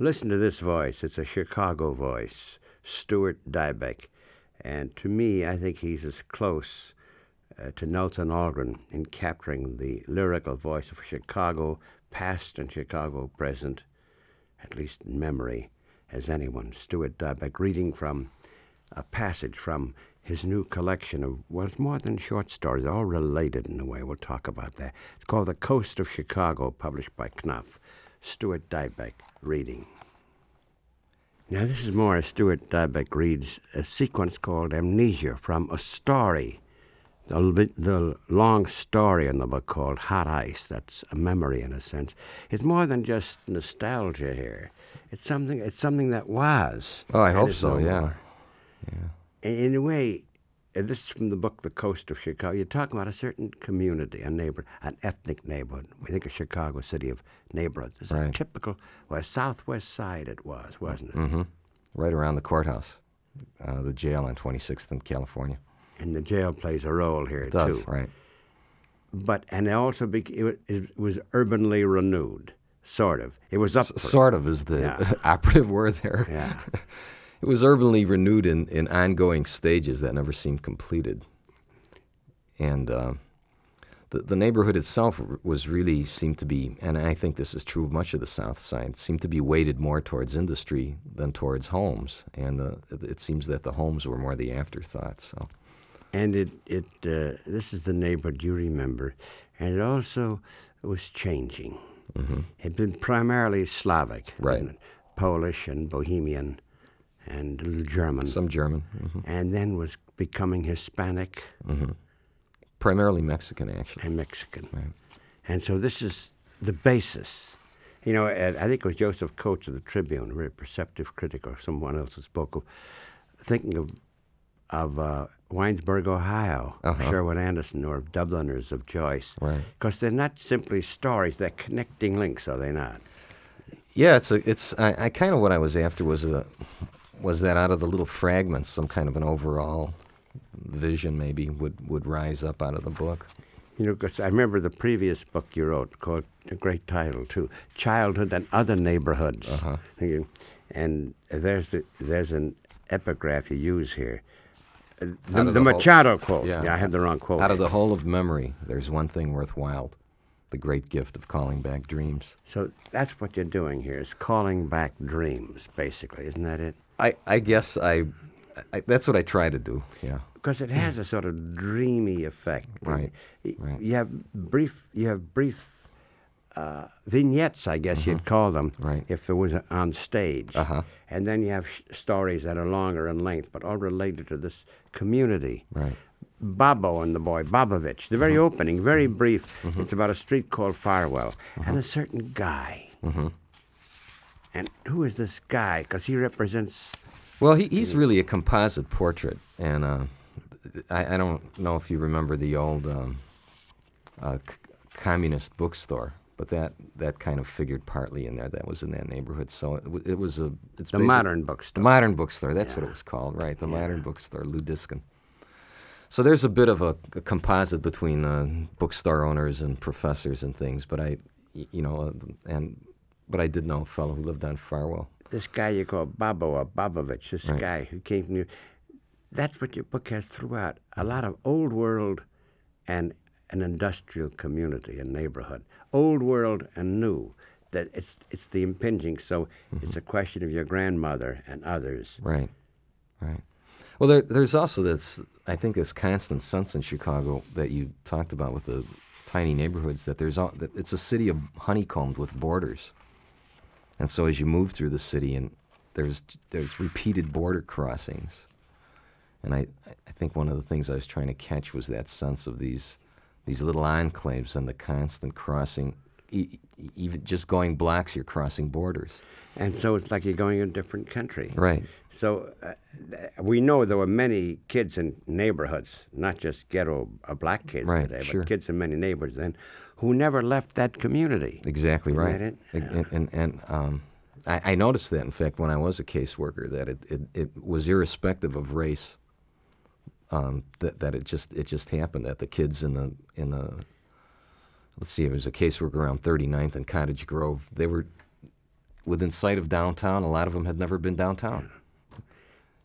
Listen to this voice. It's a Chicago voice, Stuart Dybek. And to me, I think he's as close uh, to Nelson Algren in capturing the lyrical voice of Chicago past and Chicago present, at least in memory, as anyone. Stuart Dybek reading from a passage from his new collection of, well, it's more than short stories, all related in a way. We'll talk about that. It's called The Coast of Chicago, published by Knopf. Stuart Dybek reading. Now, this is more as Stuart Dybek reads a sequence called Amnesia from a story, the, the long story in the book called Hot Ice. That's a memory in a sense. It's more than just nostalgia here. It's something. It's something that was. Oh, I hope so. no Yeah. more. In, in a way, uh, this is from the book The Coast of Chicago. You're talking about a certain community, a neighbor, an ethnic neighborhood. We think of Chicago City of neighborhoods. It's a typical, well, Southwest Side it was, wasn't it? hmm Right around the courthouse, uh, the jail on 26th in California. And the jail plays a role here It does, too. right? But and it also be, it, it was urbanly renewed, sort of. It was up. S- sort of is the Yeah. operative word there. Yeah. It was urbanly renewed in, in ongoing stages that never seemed completed. And uh, the, the neighborhood itself was really seemed to be, and I think this is true of much of the South Side, seemed to be weighted more towards industry than towards homes. And uh, it, it seems that the homes were more the afterthought. So, and it it uh, this is the neighborhood you remember, and it also was changing. Mm-hmm. It'd been primarily Slavic, Right. Polish and Bohemian, and a little German, some German, hmm and then was becoming Hispanic primarily Mexican, actually. and Mexican. Right. And so this is the basis. You know, I think it was Joseph Coates of the Tribune, a very perceptive critic, or someone else who spoke of thinking of of uh, Winesburg, Ohio, Uh-huh. Sherwood Anderson, or Dubliners of Joyce. Right. Because they're not simply stories; they're connecting links, are they not? Yeah, it's a, it's I, I kind of what I was after was a was that out of the little fragments, some kind of an overall vision maybe would would rise up out of the book. You know, 'cause I remember the previous book you wrote called a great title too, "Childhood and Other Neighborhoods." Uh-huh. And there's the, there's an epigraph you use here. Uh, The, the, the whole- Machado quote. Yeah. Yeah. I had the wrong quote. Out of the whole of memory, there's one thing worthwhile: the great gift of calling back dreams. so that's what you're doing here is calling back dreams, basically, isn't that it? I, I guess I, I that's what I try to do. Yeah. Because it has a sort of dreamy effect. Right, Y- right. You have brief. You have brief uh, vignettes, I guess you'd call them, Mm-hmm. Right. if it was on stage. Uh-huh. And then you have sh- stories that are longer in length, but all related to this community. Right. Babo and the boy, Bobovich. The very Mm-hmm. opening, very brief. It's about a street called Farwell and a certain guy. And who is this guy? Because he represents. Well, he, he's really a composite portrait, and uh, I, I don't know if you remember the old um, uh, c- communist bookstore, but that, that kind of figured partly in there. That was in that neighborhood, so it, w- it was a it's The modern bookstore. the modern bookstore. That's what it was called, right? The modern bookstore, Lou Diskin. So there's a bit of a, a composite between uh, bookstore owners and professors and things, but I, you know, uh, and but I did know a fellow who lived on Farwell. this guy you call Babo or Bobovich, this Right. guy who came from you. That's what your book has throughout. A lot of old world and an industrial community and neighborhood. Old world and new. That it's it's the impinging. So mm-hmm. it's a question of your grandmother and others. Right, right. Well, there, there's also this, I think, this constant sense in Chicago that you talked about with the tiny neighborhoods that there's all, that it's a city of honeycombed with borders, and so as you move through the city, and there's there's repeated border crossings, and I I think one of the things I was trying to catch was that sense of these these little enclaves and the constant crossing, e- even just going blocks, you're crossing borders. And so it's like you're going in a different country. Right. So uh, we know there were many kids in neighborhoods, not just ghetto uh, black kids Right, today, sure. but kids in many neighborhoods then, who never left that community. Exactly Isn't right. And, and, and, um, I, I noticed that, in fact, when I was a caseworker, that it, it, it was irrespective of race. Um, that, that it just it just happened that the kids in the in the let's see, it was a caseworker around 39th and Cottage Grove. They were within sight of downtown. A lot of them had never been downtown,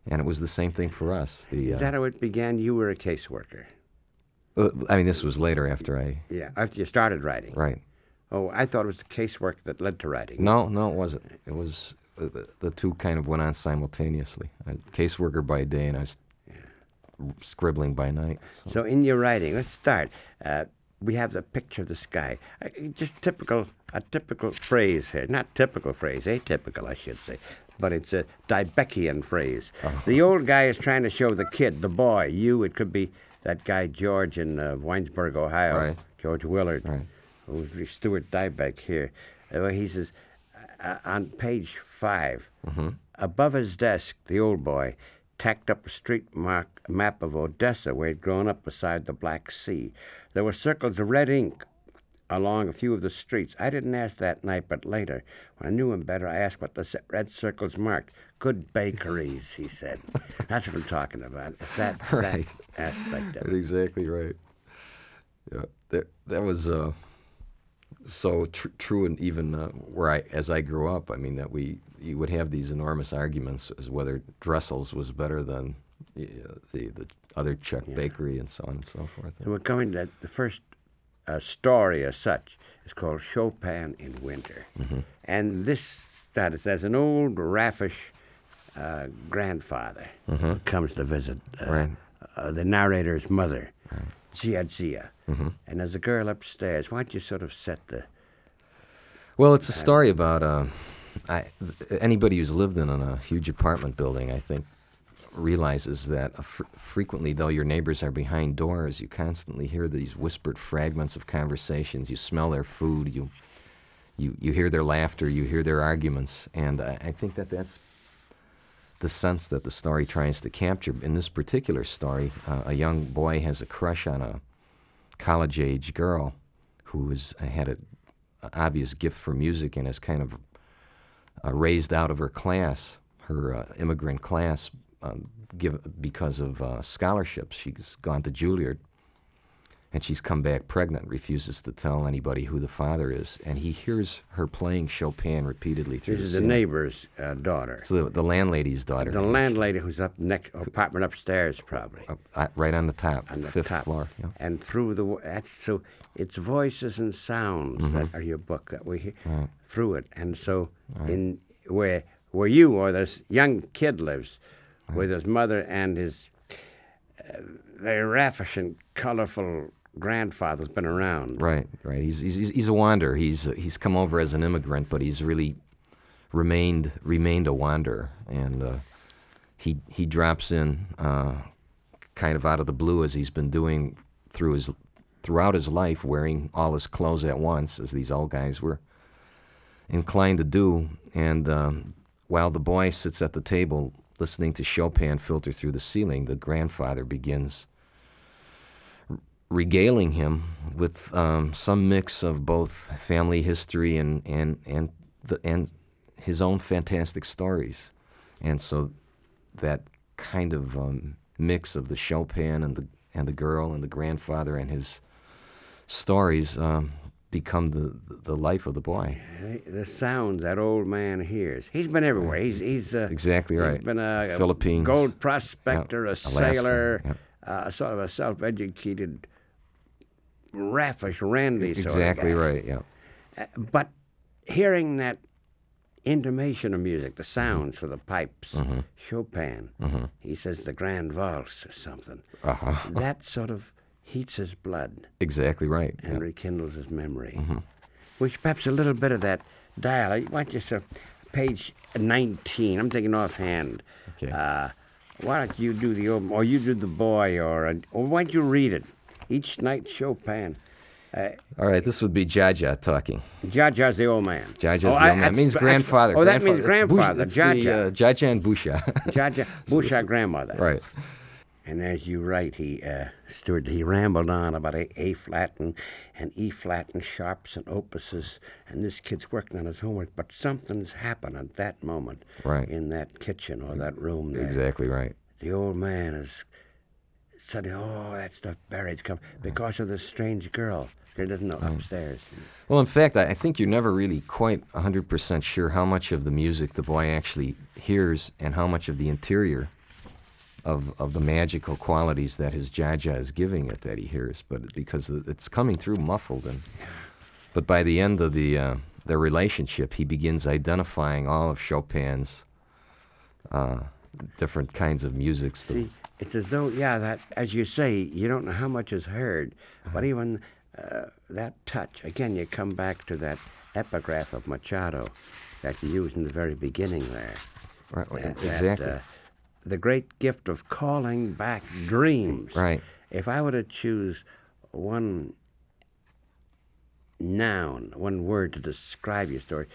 and it was the same thing for us. The Is uh, that how it began? You were a caseworker. Uh, I mean, this was later after I Yeah, after you started writing. right. Oh, I thought it was the casework that led to writing. No, no, it wasn't. It was uh, the, the two kind of went on simultaneously. A caseworker by day, and I was scribbling by night. So. So in your writing, let's start. Uh, we have the picture of the sky. Uh, just typical, a typical phrase here. Not typical phrase, atypical, I should say. But it's a Dybekian phrase. The old guy is trying to show the kid, the boy, you, it could be that guy George in uh, Winesburg, Ohio, Right. George Willard, Right. who's Stuart Dybek here. Uh, he says, uh, on page 5 above his desk, the old boy tacked up a street mark, map of Odessa where he'd grown up beside the Black Sea. There were circles of red ink along a few of the streets. I didn't ask that night, but later, when I knew him better, I asked what the red circles marked. Good bakeries, he said. That's what I'm talking about. It's that, Right. that aspect of it. exactly right. Yeah, that that was uh, so tr- true, and even uh, where I, as I grew up, I mean that we you would have these enormous arguments as whether Dressel's was better than the the, the other Czech bakery and so on and so forth. So we're coming to the first uh, story as such is called Chopin in Winter. And this started as an old raffish uh, grandfather who comes to visit uh, Right. uh, the narrator's mother, Zia Zia. And there's a girl upstairs. Why don't you sort of set the. Well, it's a story about uh, I, anybody who's lived in a huge apartment building, I think, realizes that uh, fr- frequently, though your neighbors are behind doors, you constantly hear these whispered fragments of conversations. You smell their food. You, you, you hear their laughter. You hear their arguments, and I, I think that that's the sense that the story tries to capture. In this particular story, uh, a young boy has a crush on a college-age girl who uh, had a, a obvious gift for music and is kind of uh, raised out of her class, her uh, immigrant class, um, give, because of uh, scholarships. She's gone to Juilliard, and she's come back pregnant. Refuses to tell anybody who the father is, and he hears her playing Chopin repeatedly through This the is the neighbor's uh, daughter. It's the, the landlady's daughter, The landlady who's up next, apartment upstairs, probably. uh, uh, right on the top, on the fifth top. floor. Yeah. And through the that's so it's voices and sounds Mm-hmm. that are your book that we hear through it. And so in where where you or this young kid lives, with his mother and his uh, very raffish and colorful grandfather's been around. Right, right. He's he's he's a wanderer. He's he's come over as an immigrant, but he's really remained remained a wanderer, and uh, he he drops in uh, kind of out of the blue as he's been doing through his throughout his life, wearing all his clothes at once, as these old guys were inclined to do. And um, while the boy sits at the table listening to Chopin filter through the ceiling, the grandfather begins regaling him with um, some mix of both family history and and and the and his own fantastic stories, and so that kind of um, mix of the Chopin and the and the girl and the grandfather and his stories um, become the the life of the boy. The sounds that old man hears. He's been everywhere. He's he's uh, Exactly right. He's been a, a Philippines. gold prospector, a Alaska, sailor, yep. uh, sort of a self-educated, raffish, randy sort of Exactly right. Yeah. Uh, but hearing that intimation of music, the sounds for the pipes, Mm-hmm. Chopin, he says the Grand Valse or something, Uh huh. that sort of heats his blood Exactly right. and Yeah. rekindles his memory. Mm-hmm. Which perhaps a little bit of that dial. I want you to, page 19, I'm thinking offhand. Okay. Uh, why don't you do the old, or you do the boy, or, uh, or why don't you read it? Each night Chopin. Uh, All right. This would be Jaja talking. Jaja's the old man. Jaja's Oh, the I- old man. It means grandfather. Oh, that means Grandfather. Grandfather. It's the, Jaja. uh, Jaja and Busha. Jaja, Busha grandmother. right. And as you write, he, uh, Stuart, he rambled on about A, A flat and, and E flat and sharps and opuses, and this kid's working on his homework, but something's happened at that moment Right. in that kitchen or that room there. Exactly right. The old man is suddenly, oh, that stuff Barry's come because of this strange girl. There doesn't know upstairs. Well, in fact, I, I think you're never really quite 100% sure how much of the music the boy actually hears and how much of the interior of, of the magical qualities that his Jaja is giving it that he hears, but because it's coming through muffled. And, but by the end of the, uh, their relationship, he begins identifying all of Chopin's uh, different kinds of musics. the- See, it's as though, yeah, that as you say, you don't know how much is heard, but even uh, that touch. Again, you come back to that epigraph of Machado that you used in the very beginning there. right, That- that, exactly. uh, the great gift of calling back dreams. Right. If I were to choose one noun, one word to describe your story,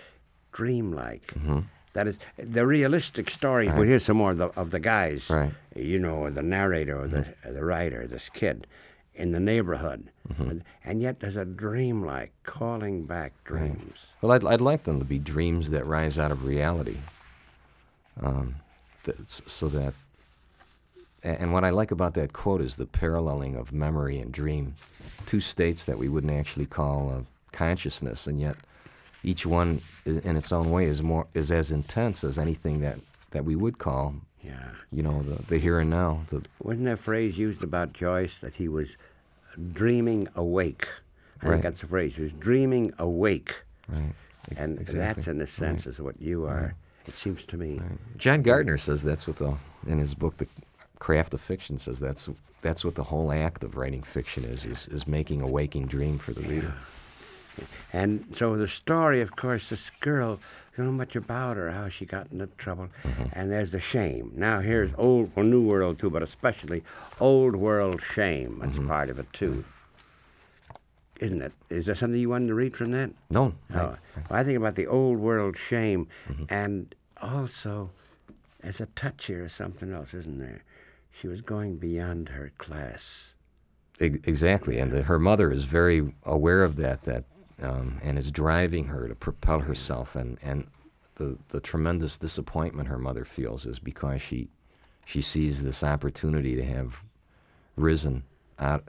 dreamlike. Mm-hmm. That is the realistic story. Well, here's some more of the, of the guys, Right. you know, or the narrator or the, mm-hmm. the writer, this kid in the neighborhood. Mm-hmm. And, and yet there's a dreamlike calling back dreams. Well, I'd, I'd like them to be dreams that rise out of reality. Um, that's, so that, and what I like about that quote is the paralleling of memory and dream, two states that we wouldn't actually call uh, consciousness, and yet each one in its own way is more is as intense as anything that, that we would call, Yeah. you know, the, the here and now. The, Wasn't there a phrase used about Joyce that he was dreaming awake? I Right. think that's the phrase. He was dreaming awake. right. And Exactly. that's, in a sense, is what you are. It seems to me. John Gardner says that's what the in his book, The Craft of Fiction, says that's that's what the whole act of writing fiction is is, is making a waking dream for the reader. And so the story, of course, this girl, you don't know much about her, how she got into trouble, mm-hmm. and there's the shame. Now here's old, well, New World too, but especially old world shame. That's mm-hmm. part of it too, isn't it? Is there something you wanted to read from that? No, No. I- Well, I think about the old world shame, mm-hmm. and also there's a touch here of something else, isn't there? She was going beyond her class. exactly, and the, her mother is very aware of that that um, and is driving her to propel herself, and and the the tremendous disappointment her mother feels is because she she sees this opportunity to have risen out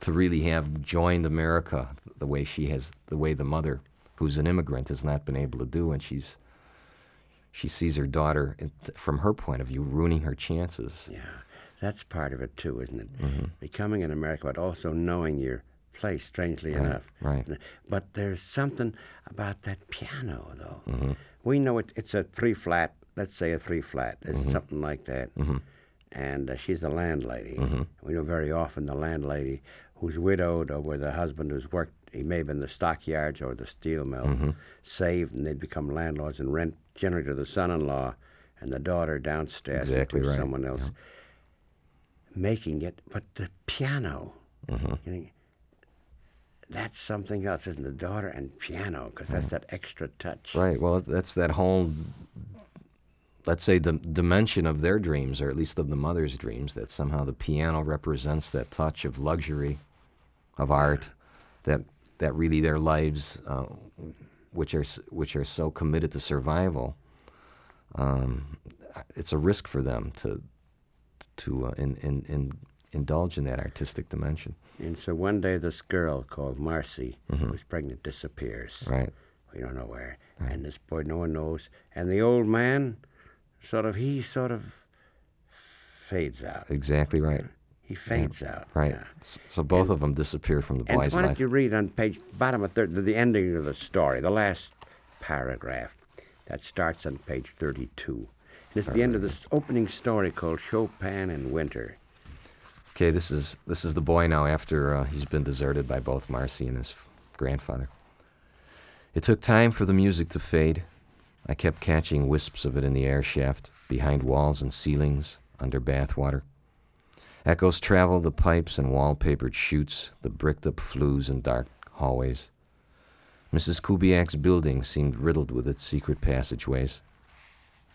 to really have joined America the way she has the way the mother who's an immigrant has not been able to do and she's she sees her daughter from her point of view ruining her chances Yeah, that's part of it too, isn't it? Mm-hmm. Becoming an American, but also knowing your place, strangely enough. right. But there's something about that piano, though. Mm-hmm. We know it, it's a three flat, let's say a three flat, it's Mm-hmm. something like that. And uh, she's the landlady. Mm-hmm. We know very often the landlady who's widowed or where the husband who's worked, he may have been the stockyards or the steel mill, Mm-hmm. saved and they'd become landlords and rent generally to the son in law and the daughter downstairs Exactly to right, someone else making it. But the piano, Mm-hmm. you know, that's something else, isn't it? The daughter and piano, because that's that extra touch. right well that's that whole let's say the dimension of their dreams or at least of the mother's dreams that somehow the piano represents that touch of luxury of art that that really their lives uh, which are which are so committed to survival um, it's a risk for them to to uh, in, in, in indulge in that artistic dimension And so one day, this girl called Marcy, who's pregnant, disappears. Mm-hmm. right We don't know where. And this boy, no one knows. And the old man, sort of, he sort of fades out. exactly right He fades out. right yeah. So both of them disappear from the And boy's why don't life you read on page bottom of third, the, the ending of the story, the last paragraph that starts on page thirty-two. And it's the end of this opening story called Chopin in Winter. Okay, this is this is the boy now after uh, he's been deserted by both Marcy and his f- grandfather. It took time for the music to fade. I kept catching wisps of it in the air shaft, behind walls and ceilings, under bathwater. Echoes traveled the pipes and wallpapered chutes, the bricked up flues and dark hallways. Mrs. Kubiak's building seemed riddled with its secret passageways.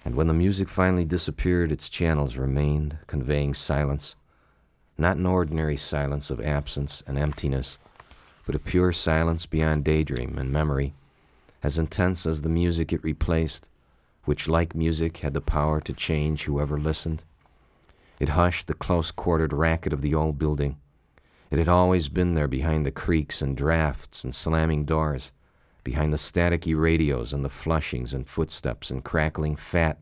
And when the music finally disappeared, its channels remained, conveying silence not an ordinary silence of absence and emptiness, but a pure silence beyond daydream and memory, as intense as the music it replaced, which, like music, had the power to change whoever listened. It hushed the close quartered racket of the old building. It had always been there behind the creaks and drafts and slamming doors, behind the staticky radios and the flushings and footsteps and crackling fat,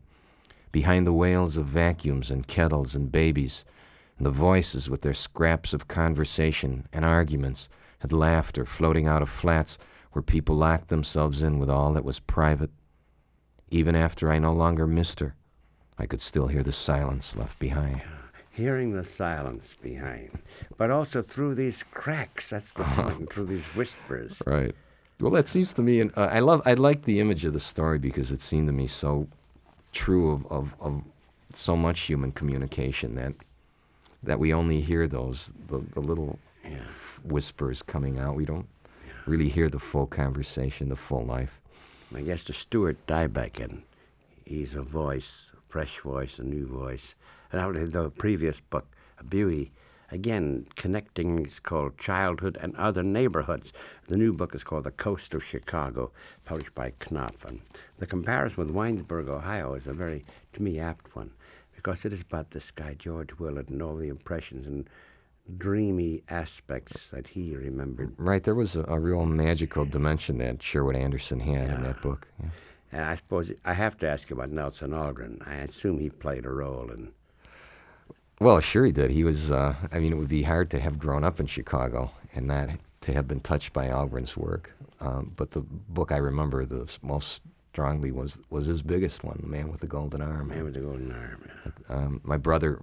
behind the wails of vacuums and kettles and babies, and the voices with their scraps of conversation and arguments and laughter floating out of flats where people locked themselves in with all that was private. Even after I no longer missed her, I could still hear the silence left behind. Hearing the silence behind, but also through these cracks. That's the point, through these whispers. Right. Well, that seems to me, and uh, I love, I like the image of the story because it seemed to me so true of, of, of so much human communication that that we only hear those the, the little Yeah. whispers coming out. We don't really hear the full conversation, the full life. I guess to Stuart Dybek, and he's a voice, fresh voice, a new voice. And out of the previous book, Buey, again, connecting, it's called Childhood and Other Neighborhoods. The new book is called The Coast of Chicago, published by Knopf. And the comparison with Winesburg, Ohio is a very, to me, apt one, because it is about this guy, George Willard, and all the impressions and dreamy aspects that he remembered. Right, there was a, a real magical dimension that Sherwood Anderson had in that book. Yeah. And I suppose I have to ask about Nelson Algren. I assume he played a role in. Well, sure he did. He was. Uh, I mean, it would be hard to have grown up in Chicago and not to have been touched by Algren's work. Um, but the book I remember the most strongly was was his biggest one, "The Man with the Golden Arm." Man with the Golden Arm. yeah. Um, my brother,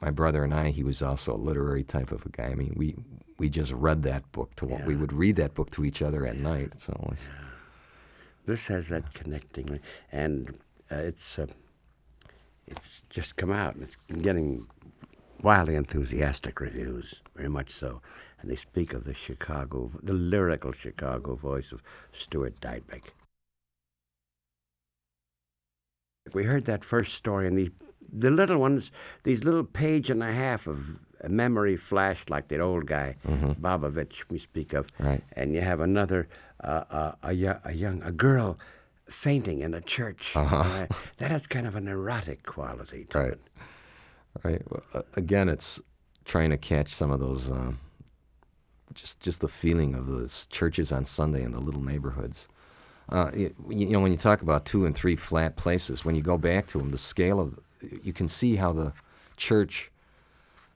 my brother and I, he was also a literary type of a guy. I mean, we we just read that book to yeah. we would read that book to each other at night. So was, This has that connecting, and uh, it's uh, it's just come out. and It's getting wildly enthusiastic reviews, very much so. And they speak of the Chicago, the lyrical Chicago voice of Stuart Dybek. We heard that first story, and the the little ones, these little page and a half of memory flashed like that old guy Bobovich we speak of, Right. and you have another uh, uh, a, a young a girl fainting in a church. Uh-huh. Uh, that has kind of an erotic quality to Right. it. right. Well, uh, again, it's trying to catch some of those. Um, just just the feeling of those churches on Sunday in the little neighborhoods. Uh, you, you know, when you talk about two and three flat places, when you go back to them, the scale of you can see how the church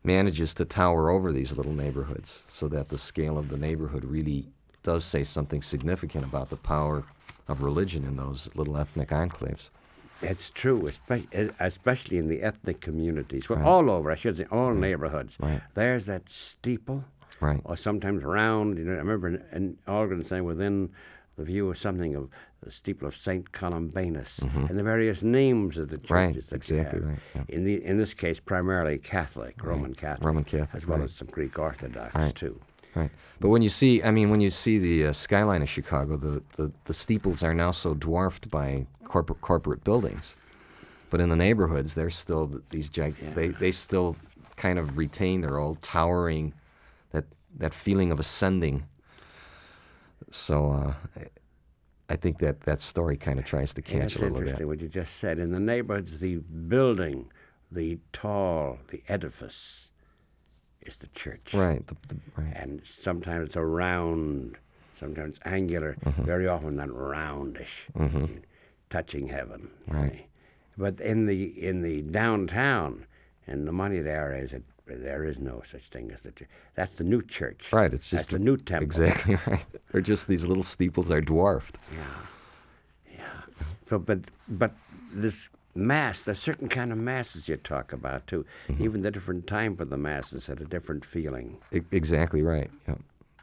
manages to tower over these little neighborhoods, so that the scale of the neighborhood really does say something significant about the power of religion in those little ethnic enclaves. It's true, especially in the ethnic communities. Well, all over, I should say, all neighborhoods. Right. There's that steeple, Right. or sometimes round. You know, I remember in, in Algren saying within the view of something of the steeple of Saint Columbanus and the various names of the churches Mm-hmm. Right, that exactly you have. right, yeah. In the in this case, primarily Catholic, Roman Catholic, Roman Catholic, as well right. as some Greek Orthodox Right. too. Right. But when you see, I mean, when you see the uh, skyline of Chicago, the, the, the steeples are now so dwarfed by corporate corporate buildings. But in the neighborhoods, they're still these gig- they they still kind of retain their old towering, that that feeling of ascending. So uh, I- think that that story kind of tries to catch That's a little interesting that. what you just said. In the neighborhoods, the building, the tall, the edifice, is the church. Right. The, the, right. And sometimes it's a round, sometimes angular, Mm-hmm. very often that roundish, touching heaven. Right. But in the in the downtown, and the money there is it. There is no such thing as the church. That's the new church. Right. It's That's just the new temple. exactly right. They're just these little steeples are dwarfed. Yeah. Yeah. So, but but this mass, there's certain kind of masses you talk about too. Mm-hmm. Even the different time for the masses had a different feeling. E- exactly right. Yeah.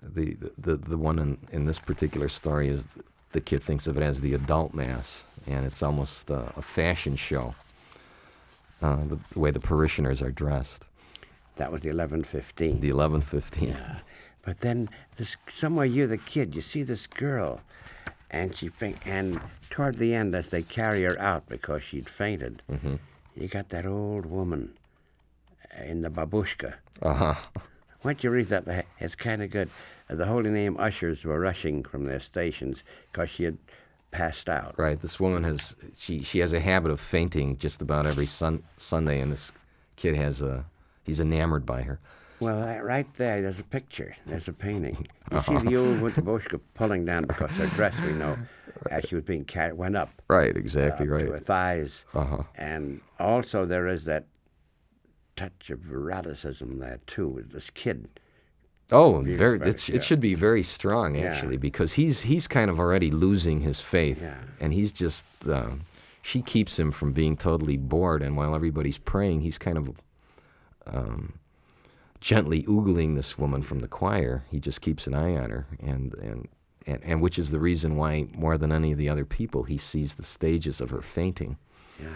The, the the one in, in this particular story is the kid thinks of it as the adult mass, and it's almost uh, a fashion show. Uh, the, the way the parishioners are dressed. That was the 1115. The eleven fifteen. Yeah. But then this somewhere you're the kid. You see this girl, and she faint, and toward the end, as they carry her out because she'd fainted, Mm-hmm. you got that old woman in the babushka. Uh huh. Why don't you read that? It's kind of good. The Holy Name ushers were rushing from their stations because she had passed out. Right. This woman has she she has a habit of fainting just about every sun, Sunday, and this kid has a he's enamored by her. Well, uh, right there, there's a picture. There's a painting. You see the old Babushka pulling down because her dress, we know, as she was being carried, went up Right, exactly up right. to her thighs. Uh-huh. And also there is that touch of eroticism there too. with This kid. Oh, very. yeah. It should be very strong Yeah. actually, because he's he's kind of already losing his faith, Yeah. and he's just. Uh, she keeps him from being totally bored, and while everybody's praying, he's kind of um, gently oogling this woman from the choir. He just keeps an eye on her, and and. And, and which is the reason why, more than any of the other people, he sees the stages of her fainting. Yeah.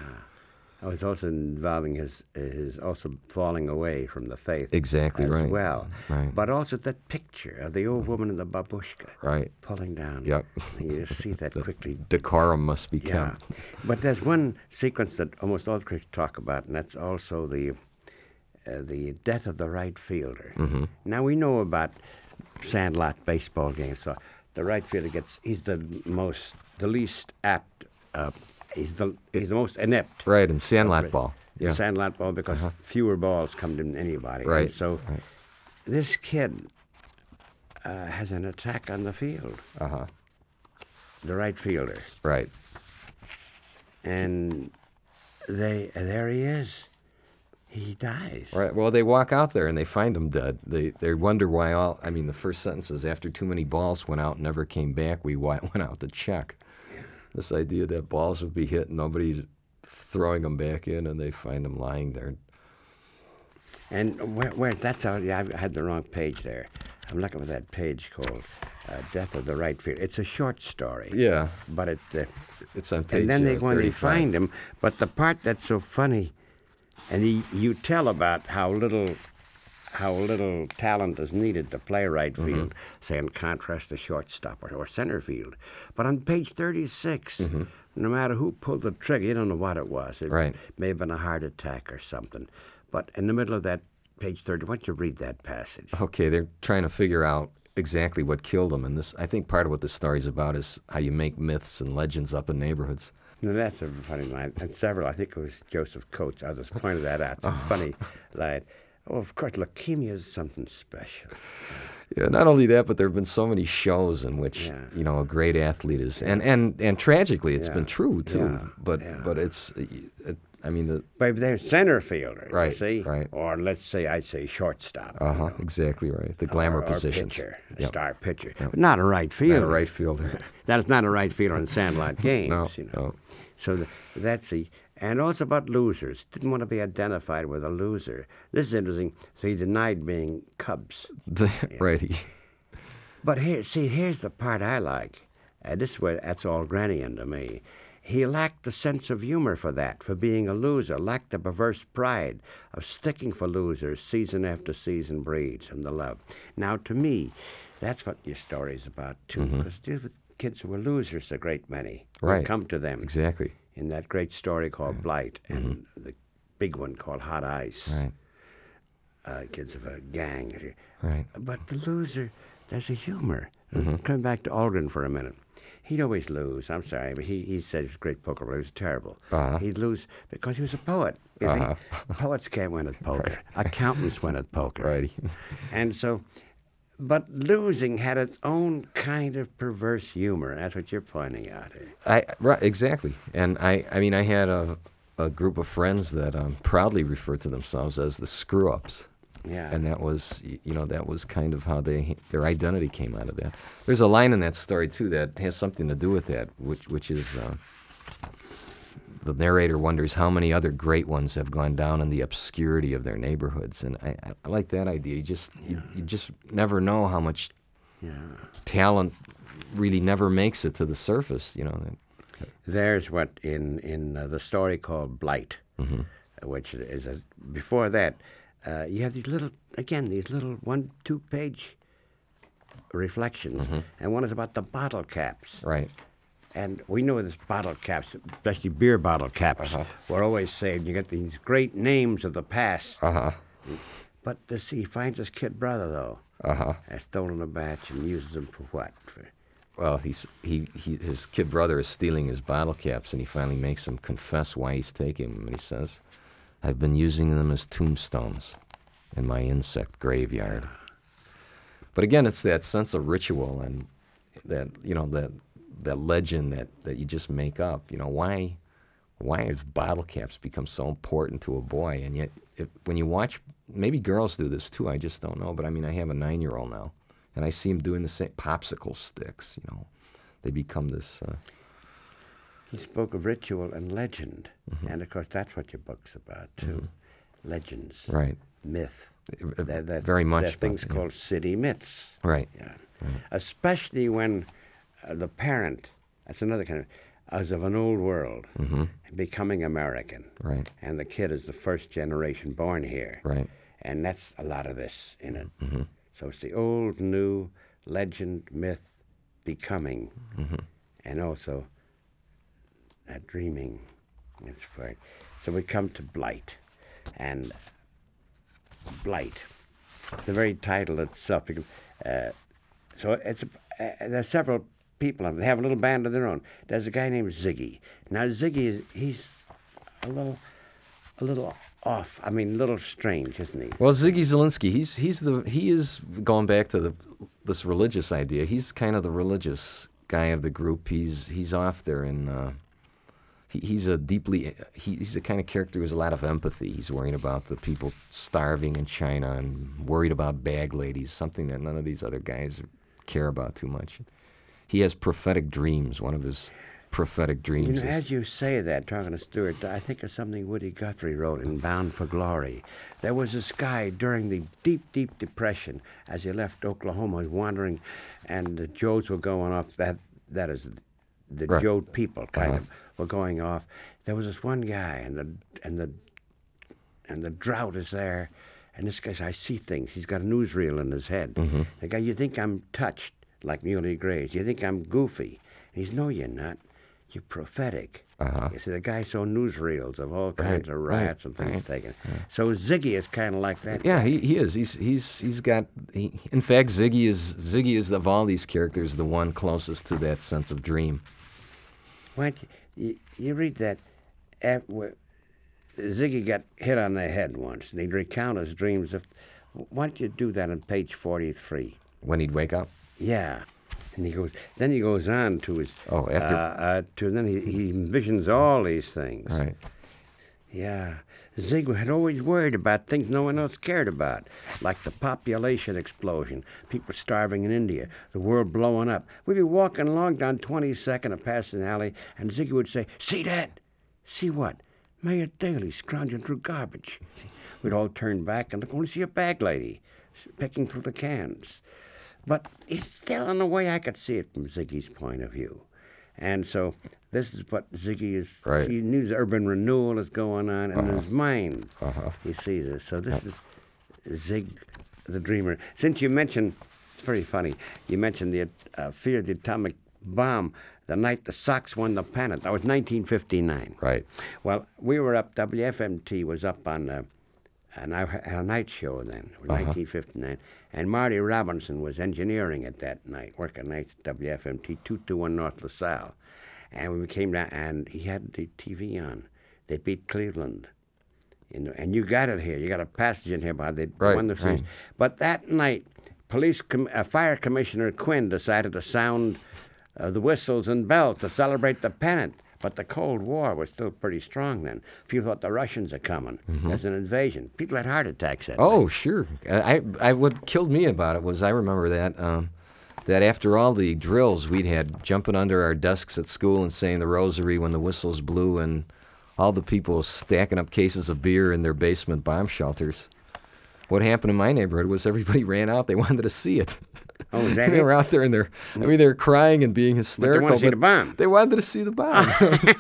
Oh, it's also involving his his also falling away from the faith. Exactly as right. well. Right. But also that picture of the old mm. woman in the babushka Right. pulling down. Yep. You see that quickly. Decorum must be kept. Yeah. But there's one sequence that almost all critics talk about, and that's also the uh, the death of the right fielder. Mm-hmm. Now we know about sandlot baseball games, so the right fielder gets he's the most the least apt. Uh, he's the he's the most inept. Right, and sandlot ball. Yeah. Uh-huh. Sandlot ball because fewer balls come to anybody. And Right, so right. this kid uh, has an attack on the field, Uh huh. the right fielder, Right. and they there he is. He dies. Right. Well, they walk out there and they find him dead. They they wonder why all. I mean, the first sentence is after too many balls went out and never came back. We went out to check. This idea that balls would be hit and nobody's throwing them back in, and they find him lying there. And where, where that's how yeah, I had the wrong page there. I'm looking for that page called uh, "Death of the Right Field." It's a short story. Yeah, But it. Uh, it's on page. and then they uh, go and they find him. But the part that's so funny, and he, you tell about how little, how little talent is needed to play right Mm-hmm. field, say in contrast to shortstop or, or center field. But on page 36, no matter who pulled the trigger, you don't know what it was. It Mm-hmm. Right. may have been a heart attack or something. But in the middle of that page 30, why don't you read that passage? Okay, they're trying to figure out exactly what killed him, and this. I think part of what this story is about is how you make myths and legends up in neighborhoods. No, that's a funny line. And several, I think it was Joseph Coates, others pointed that out. It's a funny line. Oh, of course, leukemia is something special. Yeah, not only that, but there have been so many shows in which Yeah. you know a great athlete is, and and and tragically, it's been true too. Yeah. But Yeah. but it's, it, I mean the But they're center fielder, Right, you see? right. Or let's say, I'd say shortstop. uh huh know, exactly right the glamour or, or positions. pitcher, Yep. star pitcher. But not a right fielder. Not a right fielder. That is not a right fielder in sandlot games, No, you know. no. So th- that's the, and also about losers. Didn't want to be identified with a loser. This is interesting. So he denied being Cubs. right. he- But here, see, here's the part I like. Uh, this way, that's all Granian to me. He lacked the sense of humor for that, for being a loser, lacked the perverse pride of sticking for losers season after season breeds and the love. Now, to me, that's what your story's about, too, because it deals with kids who were losers, a great many. Right. come to them Exactly. in that great story called Blight and the big one called Hot Ice. Right. Uh, kids of a gang. Right. But the loser, there's a humor. Mm-hmm. Coming back to Algren for a minute. He'd always lose. I'm sorry, but he, he said he was a great poker player. He was terrible. Uh-huh. He'd lose because he was a poet. Uh-huh. Poets can't win at poker. Accountants win at poker. Right. And so, but losing had its own kind of perverse humor. That's what you're pointing out here. I right exactly, and I I mean I had a a group of friends that um, proudly referred to themselves as the screw ups. Yeah. and that was you know that was kind of how they their identity came out of that. There's a line in that story too that has something to do with that, which which is uh, the narrator wonders how many other great ones have gone down in the obscurity of their neighborhoods, and I, I- like that idea. You just you, you just never know how much yeah. talent really never makes it to the surface. You know. There's what in in uh, the story called Blight, Mm-hmm. which is a, before that. Uh, you have these little again these little one two page reflections, and one is about the bottle caps. Right. And we know this bottle caps, especially beer bottle caps, Uh-huh. were always saved. You get these great names of the past. Uh huh. But this, he finds his kid brother though, Uh huh. has stolen a batch and uses them for what? For, Well, he's he, he his kid brother is stealing his bottle caps, and he finally makes him confess why he's taking them. And he says, "I've been using them as tombstones." in my insect graveyard. But again, it's that sense of ritual and that you know that that legend that, that you just make up. You know why why has bottle caps become so important to a boy? And yet, if, when you watch, maybe girls do this too. I just don't know. But I mean, I have a nine-year-old now, and I see him doing the same popsicle sticks. You know, they become this. Uh, He spoke of ritual and legend, and of course that's what your book's about too. Legends, right. myth. Uh, That, that, very much. About- things yeah. called city myths. Right. Yeah. Especially when uh, the parent, that's another kind of, is of an old world, Mm-hmm. becoming American, Right. and the kid is the first generation born here. Right. And that's a lot of this in it. Mm-hmm. So it's the old, new, legend, myth, becoming, Mm-hmm. and also that dreaming. That's right. So we come to Blight, and Blight, the very title itself. Uh, so it's uh, there's several people. They have a little band of their own. There's a guy named Ziggy. Now Ziggy is he's a little, a little off. I mean, a little strange, isn't he? Well, Ziggy Zelinsky, he's he's the he is going back to the this religious idea. He's kind of the religious guy of the group. He's he's off there and uh, he, he's a deeply he, he's the kind of character who has a lot of empathy. He's worrying about the people starving in China and worried about bag ladies, something that none of these other guys care about too much. He has prophetic dreams. One of his prophetic You dreams know, is as you say that, talking to Stuart, I think of something Woody Guthrie wrote in Bound for Glory. There was this guy during the deep, deep depression as he left Oklahoma, was wandering, and the Joads were going off. That that is, the Right. Joad people kind Uh-huh. of were going off. There was this one guy, and the and the and the drought is there, and this guy says, "I see things." He's got a newsreel in his head. Mm-hmm. The guy, you think I'm touched like Muley Graves? You think I'm goofy? And says, "No, you're not. You're prophetic." Uh-huh. You see, the guy saw newsreels of all kinds Right, of right, riots and things right. taken. So Ziggy is kind of like that. Yeah, he, he is. He's he's he's got. He, in fact, Ziggy is Ziggy is of all these characters the one closest to that sense of dream. Why don't you, you, read that? Ziggy got hit on the head once, and he'd recount his dreams. Of, why don't you do that on page forty-three? When he'd wake up. Yeah. And he goes. Then he goes on to his. Oh, after- Uh, uh, to then he, he envisions all these things. Right. Yeah. Zig had always worried about things no one else cared about, like the population explosion, people starving in India, the world blowing up. We'd be walking along down 22nd or past an alley, and Ziggy would say, See that? See what? Mayor Daley scrounging through garbage. We'd all turn back and look, only see a bag lady picking through the cans. But it's still in a way I could see it from Ziggy's point of view. And so this is what Ziggy is. Right. He knew urban renewal is going on in his mind. Uh-huh. He sees this. So this is Zig, the dreamer. Since you mentioned, it's very funny. You mentioned the uh, fear of the atomic bomb the night the Sox won the pennant. That was 1959. Right. Well, we were up. WFMT was up on uh, an, a night show then, 1959, and Marty Robinson was engineering it that night, working nights at WFMT 221 North LaSalle, and we came down, and he had the TV on. They beat Cleveland. You know, and you got it here. You got a passage in here by they Right, won the series. right. But that night, police com- uh, fire commissioner Quinn decided to sound uh, the whistles and bells to celebrate the pennant. But the Cold War was still pretty strong then. People thought the Russians are coming. There's an invasion. People had heart attacks that night. Mm-hmm. Oh, sure. I, I what killed me about it was I remember that um, that after all the drills we'd had jumping under our desks at school and saying the rosary when the whistles blew and all the people stacking up cases of beer in their basement bomb shelters. What happened in my neighborhood was everybody ran out. They wanted to see it. Oh, is that they it? were out there and they're, I mean, they were crying and being hysterical. But they wanted to see the bomb. They wanted to see the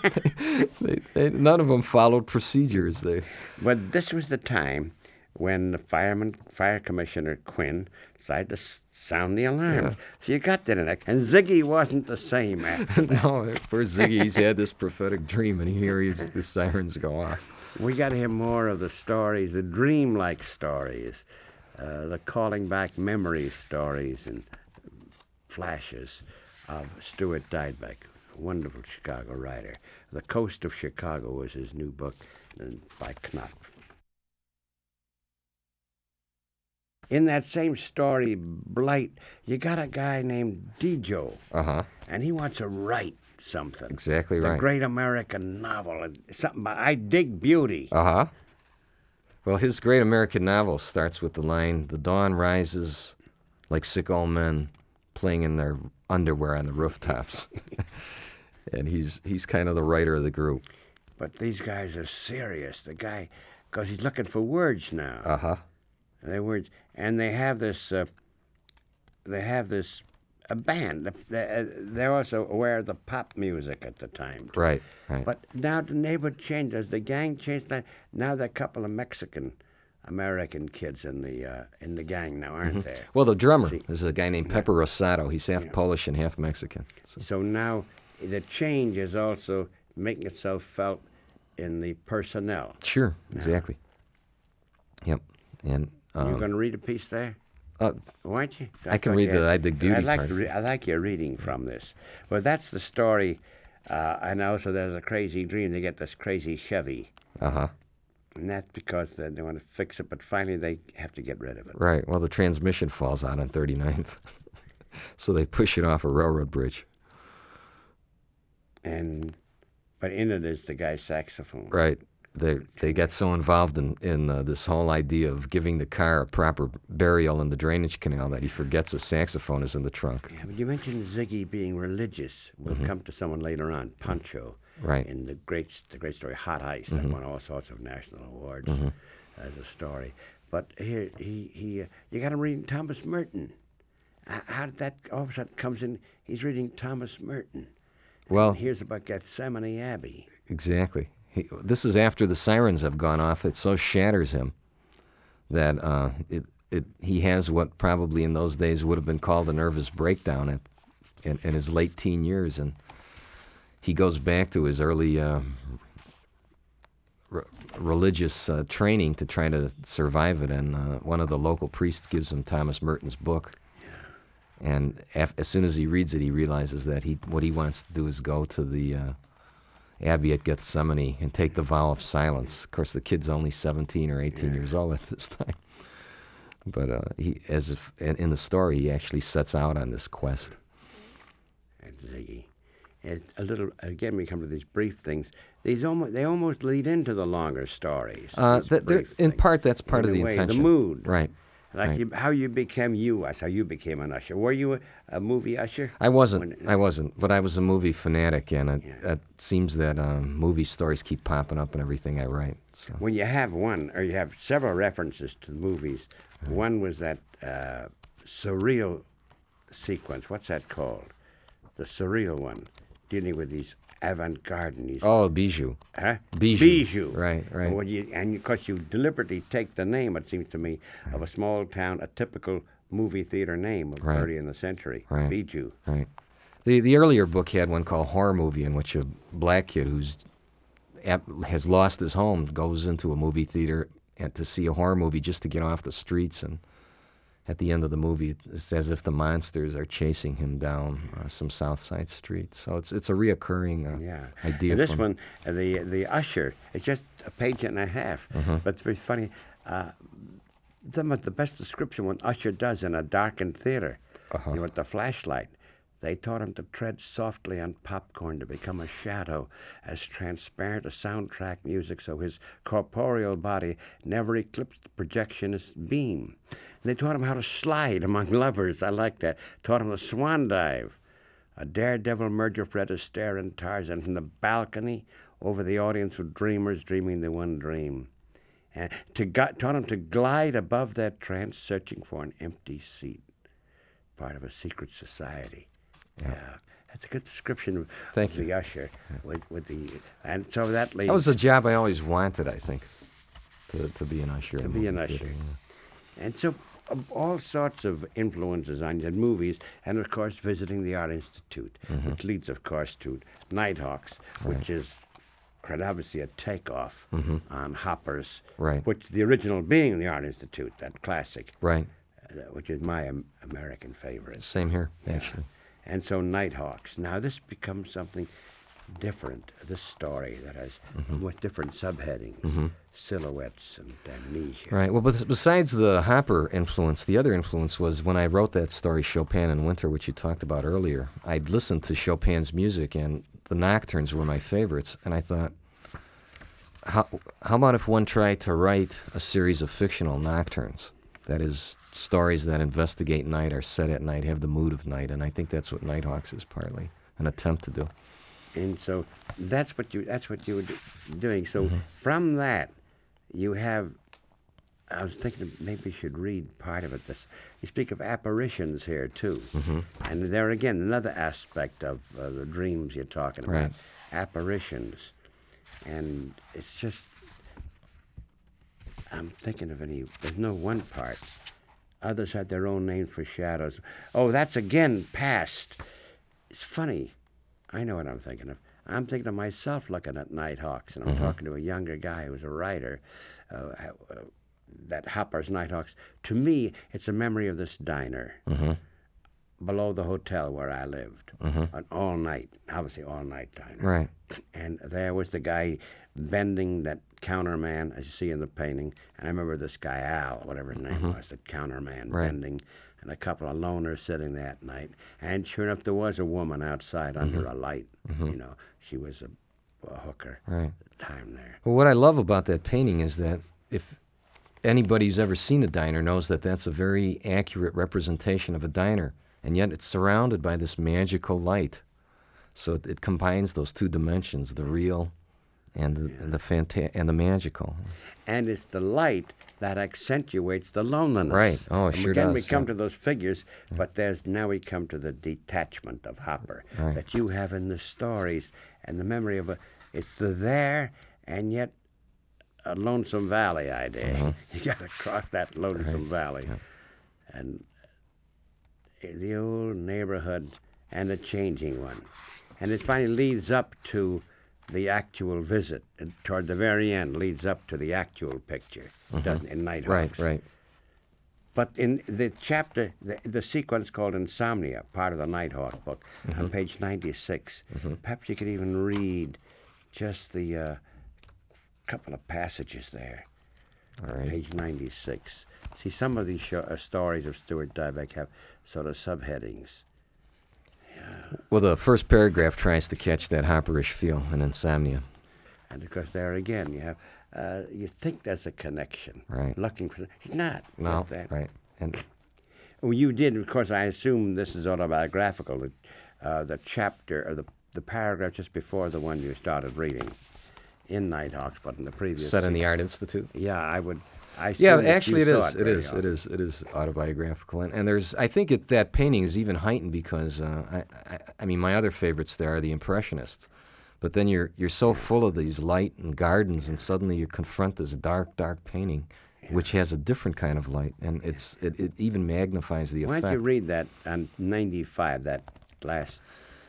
bomb. they, they, none of them followed procedures. They, But this was the time when the fireman, fire commissioner Quinn decided to sound the alarm. Yeah. So you got that in it. And Ziggy wasn't the same after. no, for Ziggy, he's had this prophetic dream, and here he's the sirens go off. we got to hear more of the stories, the dream-like stories, uh, the calling back memory stories and flashes of Stuart Dybek, a wonderful Chicago writer. The Coast of Chicago was his new book by Knopf. in that same story, Blight, you got a guy named Deejo, Uh huh. and he wants to write something. Exactly the right. great American novel, something. About, I dig beauty. Uh huh. Well, his great American novel starts with the line The dawn rises like sick old men playing in their underwear on the rooftops. and he's he's kind of the writer of the group. But these guys are serious. The guy, because he's looking for words now. Uh huh. They words, and they have this. Uh, they have this a band. Uh, They're also aware of the pop music at the time. too. Right. Right. But now the neighborhood changed as the gang changed. Now, now there are a couple of Mexican American kids in the uh, in the gang now, aren't there? well, the drummer is a guy named Pepper Rosado. He's half Polish and half Mexican. So- So now the change is also making itself felt in the personnel. sure. Exactly. Yep. And You're um, going to read a piece there? Uh, Weren't you? I can read you the I Dig Beauty I like part. re- I like your reading from this. Well, that's the story. Uh, and also, there's a crazy dream. They get this crazy Chevy, uh huh. and that's because they, they want to fix it. But finally, they have to get rid of it. Right. Well, the transmission falls out on 39th. so they push it off a railroad bridge. And but in it is the guy's saxophone. Right. They they get so involved in in uh, this whole idea of giving the car a proper burial in the drainage canal that he forgets his saxophone is in the trunk. Yeah, but you mentioned Ziggy being religious. We'll come to someone later on, Pancho, Mm-hmm. Right. Mm-hmm. in the great the great story Hot Ice that won all sorts of national awards as a story. But here he he uh, you got him reading Thomas Merton. H- How did that all of a sudden comes in? He's reading Thomas Merton. Well, Here's about Gethsemane Abbey. exactly. He, this is after the sirens have gone off. It so shatters him that uh, it it he has what probably in those days would have been called a nervous breakdown at, in, in his late teen years, and he goes back to his early uh, re- religious uh, training to try to survive it. And uh, one of the local priests gives him Thomas Merton's book. And af- as soon as he reads it, he realizes that he what he wants to do is go to the Abbey at Gethsemane and take the vow of silence. Of course, the kid's only 17 or 18 years old at this time. But uh, he, as if in, the story, he actually sets out on this quest. and Ziggy. A little again, we come to these brief things. These almost they almost lead into the longer stories. Uh, these that, there- brief in things. part, that's part In of the way, intention. The mood, Right. Like right. you, how you became you. That's how you became an usher. Were you a, a movie usher? I wasn't. When- I wasn't. But I was a movie fanatic, and it, it seems that um, movie stories keep popping up in everything I write. So. When you have one, or you have several references to the movies. One was that uh, surreal sequence. What's that called? The surreal one, dealing with these avant-garde Oh, Bijou. Huh? Bijou. Bijou. Right, right. And, what you, and of course, you deliberately take the name, it seems to me, of a small town, a typical movie theater name of Right. early in the century. Right. Bijou. Right. The the earlier book had one called Horror Movie, in which a black kid who's has lost his home goes into a movie theater and to see a horror movie just to get off the streets, and at the end of the movie, it's as if the monsters are chasing him down uh, some South Side street. So it's it's a reoccurring uh, Yeah. idea. And this one, uh, the the usher, it's just a page and a half, Mm-hmm. but it's very funny. Uh, some of the best description what Usher does in a darkened theater, Uh-huh. you know, with the flashlight. They taught him to tread softly on popcorn to become a shadow, as transparent as soundtrack music, so his corporeal body never eclipsed the projectionist's beam. And they taught him how to slide among lovers. I like that. Taught him to swan dive. A daredevil merger Fred Astaire and Tarzan from the balcony over the audience of dreamers dreaming the one dream. And to gu- taught him to glide above that trance, searching for an empty seat, part of a secret society. Yeah, that's a good description of Thank of the usher with, with the and so that leads that was a job I always wanted. I think to to be an usher. to be an usher. yeah. And so, um, all sorts of influences on you, movies, and of course, visiting the Art Institute, Mm-hmm. which leads, of course, to Nighthawks, which is quite obviously a takeoff on Hopper's, Mm-hmm. Right. which the original being the Art Institute, that classic, Right. uh, which is my um, American favorite. Same here, actually. And so Nighthawks. Now this becomes something. different. This story that has Mm-hmm. with different subheadings, silhouettes and amnesia. Right. Well, besides the Hopper influence, the other influence was when I wrote that story, Chopin in Winter, which you talked about earlier. I'd listened to Chopin's music, and the nocturnes were my favorites. And I thought, how, how about if one tried to write a series of fictional nocturnes? That is, stories that investigate night, are set at night, have the mood of night. And I think that's what Nighthawks is partly an attempt to do. And so that's what you that's what you were do- doing. So Mm-hmm. from that, you have. I was thinking maybe we should read part of it. This you speak of apparitions here too, Mm-hmm. and there again another aspect of uh, the dreams you're talking about. Right. Apparitions, and it's just. I'm thinking of any. There's no one part. Others had their own name for shadows. Oh, that's again past. It's funny. I know what I'm thinking of. I'm thinking of myself looking at Nighthawks, and I'm talking to a younger guy who's a writer. Uh, uh, that Hopper's Nighthawks. To me, it's a memory of this diner below the hotel where I lived. Mm-hmm. An all night, obviously all night diner. Right. And there was the guy bending that counterman, as you see in the painting. And I remember this guy, Al, whatever his name mm-hmm. was, the counterman Right. bending, and a couple of loners sitting there at night. And sure enough, there was a woman outside mm-hmm. under a light. You know, she was a, a hooker Right. at the time there. Well, what I love about that painting is that if anybody who's ever seen a diner knows that that's a very accurate representation of a diner, and yet it's surrounded by this magical light. So it, it combines those two dimensions, the real and the, and the fanta- and the magical. And it's the light that accentuates the loneliness. Right. Oh, sure again, we come yeah. to those figures, but there's now we come to the detachment of Hopper Right. that you have in the stories and the memory of a. It's the there and yet a lonesome valley idea. Mm-hmm. You got to cross that lonesome valley, and Eh, the old neighborhood and the changing one, and it finally leads up to the actual visit. And toward the very end, leads up to the actual picture, mm-hmm. doesn't in Nighthawks? Right, right. But in the chapter, the, the sequence called Insomnia, part of the Nighthawk book, on mm-hmm. page 96, mm-hmm. perhaps you could even read just the uh, couple of passages there. All right. Page 96. See, some of these sho- uh, stories of Stuart Dybek have sort of subheadings. Well, the first paragraph tries to catch that Hopperish feel in Insomnia. And of course, there again, you have, uh, you think there's a connection. Right. Looking for, he's not. No, that. right. And Well, you did, of course. I assume this is autobiographical. The, uh, the chapter or the the paragraph just before the one you started reading in Nighthawks, but in the previous. set in the. Art Institute. Yeah, I would. I Yeah, actually, it is. It is. It is. It is autobiographical, and, and there's. I think it, that painting is even heightened because uh, I, I. I mean, my other favorites there are the Impressionists, but then you're you're so full of these light and gardens, and suddenly you confront this dark, dark painting, which has a different kind of light, and it's it, it even magnifies the Why effect. Why don't you read that on 95, that last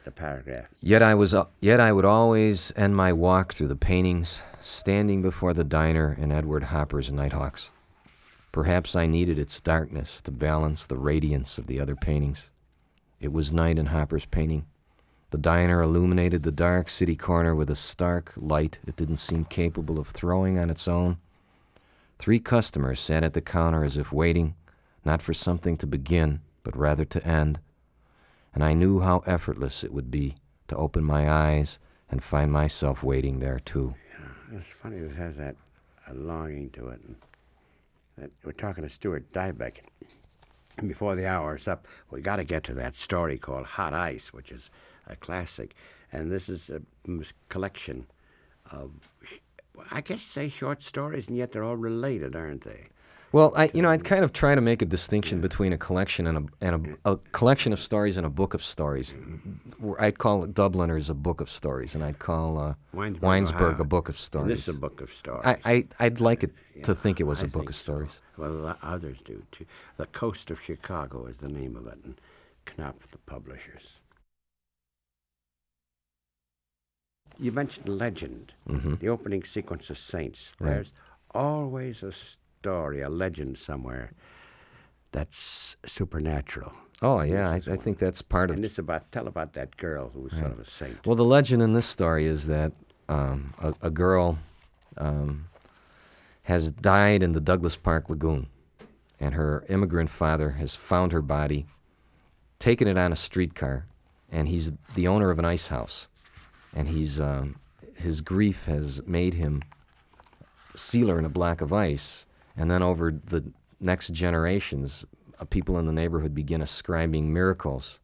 the paragraph? Yet I was, yet I would always end my walk through the paintings, standing before the diner in Edward Hopper's Nighthawks. Perhaps I needed its darkness to balance the radiance of the other paintings. It was night in Hopper's painting. The diner illuminated the dark city corner with a stark light it didn't seem capable of throwing on its own. Three customers sat at the counter as if waiting, not for something to begin, but rather to end and I knew how effortless it would be to open my eyes and find myself waiting there too. Yeah, It's funny, it has that longing to it. That, we're talking to Stuart Dybek. And before the hour is up, we got to get to that story called Hot Ice, which is a classic. And this is a collection of, I guess, say short stories, and yet they're all related, aren't they? Well, I, you know, I'd kind of try to make a distinction between a collection and a and a, a collection of stories and a book of stories. I'd call Dubliners a book of stories, and I'd call uh, Winesburg, Winesburg a book of And stories. this is a book of stories. I, I, I'd like it to think it was I a book of so. stories. Well, others do too. The Coast of Chicago is the name of it, and Knopf, the publishers. You mentioned legend, hmm the opening sequence of Saints. Right. There's always a story, a legend somewhere that's supernatural. Oh yeah, I, I think that's part of. And this about tell about that girl who was sort of a saint. Well, the legend in this story is that um, a, a girl um, has died in the Douglas Park Lagoon, and her immigrant father has found her body, taken it on a streetcar, and he's the owner of an ice house, and he's um, his grief has made him seal her in a block of ice, and then over the next generations, uh, people in the neighborhood begin ascribing miracles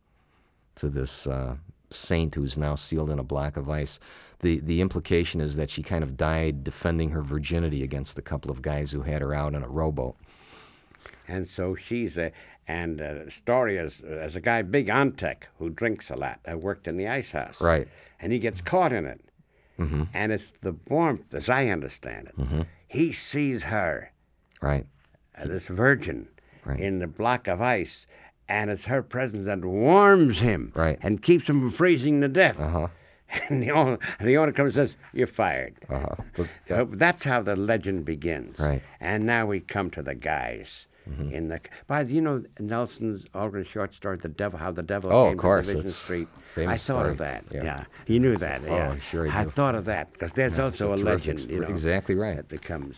to this uh, saint who's now sealed in a block of ice. The, the implication is that she kind of died defending her virginity against a couple of guys who had her out in a rowboat. And so she's a and uh, story is as a guy big Antek who drinks a lot. I worked in the ice house. Right. And he gets caught in it. Mm-hmm. And it's the warmth, as I understand it. Mm-hmm. He sees her, Right. uh, this virgin, Right. in the block of ice, and it's her presence that warms him Right. and keeps him from freezing to death. Uh huh. And the owner, the owner comes and says, "You're fired." Uh huh. But, yeah, So that's how the legend begins. Right. Mm-hmm. And now we come to the guys in the. By the- you know Nelson's Algren short story, "The Devil," how the devil Oh, of came course, to Division it's Street. I thought of that. Yeah. Yeah. you knew that. yeah, I'm sure I I thought of that because there's Yeah, also a a, legend. You know, Exactly right. That becomes.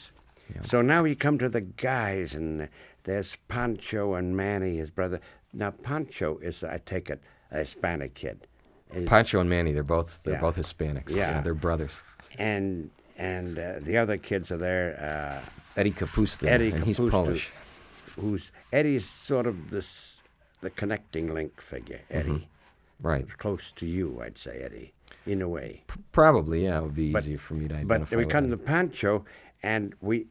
So now we come to the guys, and there's Pancho and Manny, his brother. Now Pancho is, I take it, a Hispanic kid. Is- Pancho and Manny, they're both they're Yeah. both Hispanics. Yeah. they're brothers. and and uh, the other kids are there. Uh, Eddie Kapusta, Eddie and he's Polish. who's Eddie's sort of this the connecting link figure. Eddie, Mm-hmm. Right. close to you, I'd say Eddie, in a way. Probably, yeah, it would be But- easier for me to identify. But we come to Pancho, and we,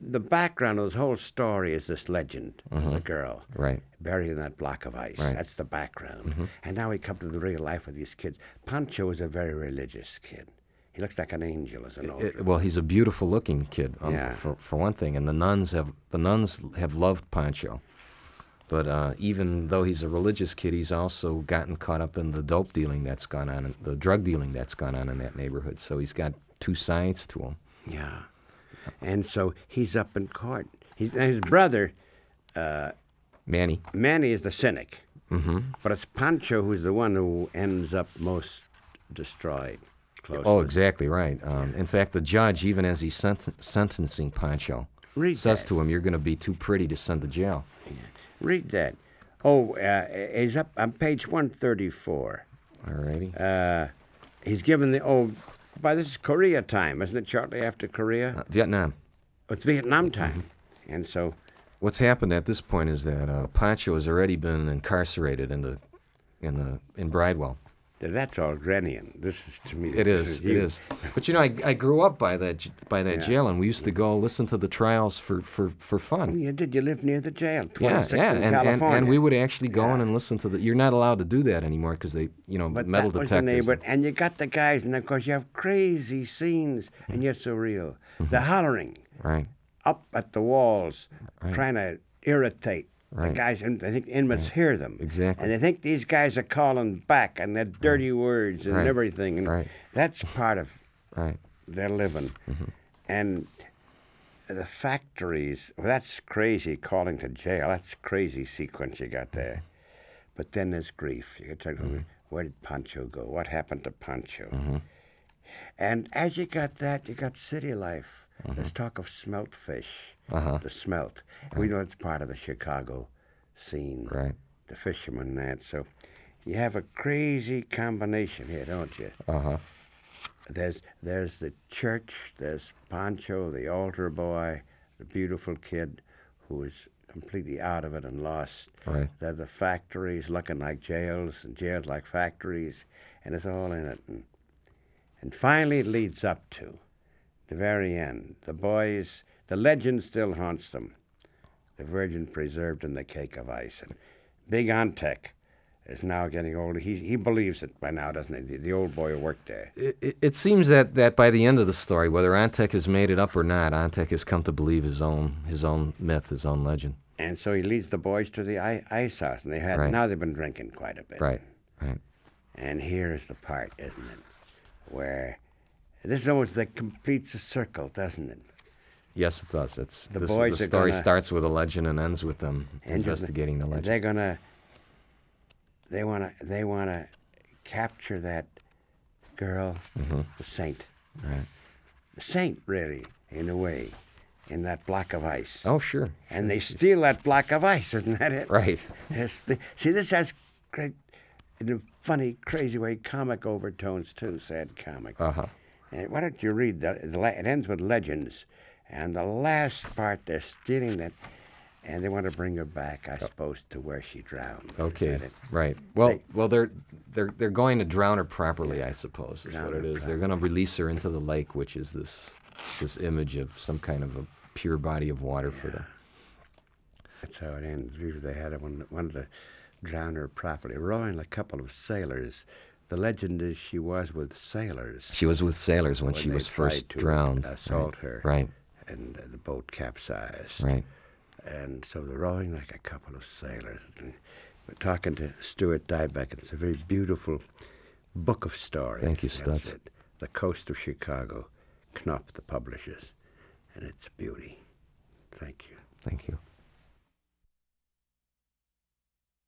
the background of this whole story is this legend of the girl Right. buried in that block of ice. Mm-hmm. Right. Mm-hmm. That's the background. And now we come to the real life of these kids. Pancho is a very religious kid. He looks like an angel as an old. It- well, he's a beautiful looking kid, um, Yeah. for for one thing, and the nuns have the nuns have loved Pancho. But uh, even though he's a religious kid, he's also gotten caught up in the dope dealing that's gone on, the drug dealing that's gone on in that neighborhood. So he's got two sides to him. Yeah. And so he's up in court. His brother, Manny, Manny, is the cynic. Mm-hmm. But it's Pancho who's the one who ends up most destroyed. Oh, exactly right. Um, in fact, the judge, even as he's sent- sentencing Pancho, Read says that. to him, "You're going to be too pretty to send to jail." Read that. Oh, uh, he's up on page 134. Alrighty. Uh, he's given the, oh, by this is Korea time, isn't it? Shortly after Korea? Uh, Vietnam. it's Vietnam time. And so, What's happened at this point is that uh, Pancho has already been incarcerated in the in the in Bridewell. That's Algrenian. This is to me. It is, it But you know, I, I grew up by that by that Yeah. jail, and we used to go listen to the trials for for for Oh, fun. you did. You live near the jail. Yeah, 26 yeah, in and, and and we would actually go in and listen to the. You're not allowed to do that anymore because they, you know, But metal that was the detectors. neighborhood, and you got the guys, and of course you have crazy scenes, and you're so real. Mm-hmm. The hollering right, up at the walls, Right. trying to irritate the guys, and I think inmates hear them. Exactly. And they think these guys are calling back, and they're dirty words and Right. everything, and Right. that's part of right, their living. Mm-hmm. And the factories, well, that's crazy calling to jail. That's crazy sequence you got there. But then there's grief. You to Mm-hmm. where did Pancho go? What happened to Pancho? And as you got that, you got city life. Let's talk of smelt fish. Mm-hmm. Uh-huh. The smelt. We know it's part of the Chicago scene. right. The fishermen and that. So you have a crazy combination here, don't you? Uh huh. There's there's the church, there's Pancho, the altar boy, the beautiful kid who is completely out of it and lost. Right. There are the factories looking like jails and jails like factories, and it's all in it. And, and finally, it leads up to the very end. The boys, the legend still haunts them. The Virgin preserved in the cake of ice. And Big Antek is now getting older. He, he believes it by now, doesn't he? The, the old boy who worked there. It, it, it seems that, that by the end of the story, whether Antek has made it up or not, Antek has come to believe his own his own myth, his own legend. And so he leads the boys to the i- ice house, and they had Right. now they've been drinking quite a bit. Right. Right. And here is the part, isn't it, where this is almost that completes a circle, doesn't it? Yes, it does. It's The this, boys the story starts with a legend and ends with them investigating the legend. They're gonna they want to they want to capture that girl, the saint, Right. the saint, really, in a way, in that block of ice. Oh, sure. And they steal that block of ice, isn't that it? Right. Yes, the, see, this has great, in a funny, crazy way, comic overtones too. Sad comic. Uh huh. And why don't you read the, the? It ends with legends, and the last part they're stealing that, and they want to bring her back, I suppose, to where she drowned. Okay. Right. Well, They- well, they're they're they're going to drown her properly, I suppose. Is what it is. They're going to release her into the lake, which is this this image of some kind of a pure body of water for them. That's how it ends. Usually they had one wanted to drown her properly, rowing a couple of sailors. The legend is she was with sailors. She was with sailors when, When she was first drowned. assault right. her. Right. and uh, the boat capsized. Right. And so they're rowing like a couple of sailors. And We're talking to Stuart Dybek. It's a very beautiful book of stories. Thank you, Studs. it. The Coast of Chicago, Knopf, the publishers, and it's beauty. Thank you. Thank you.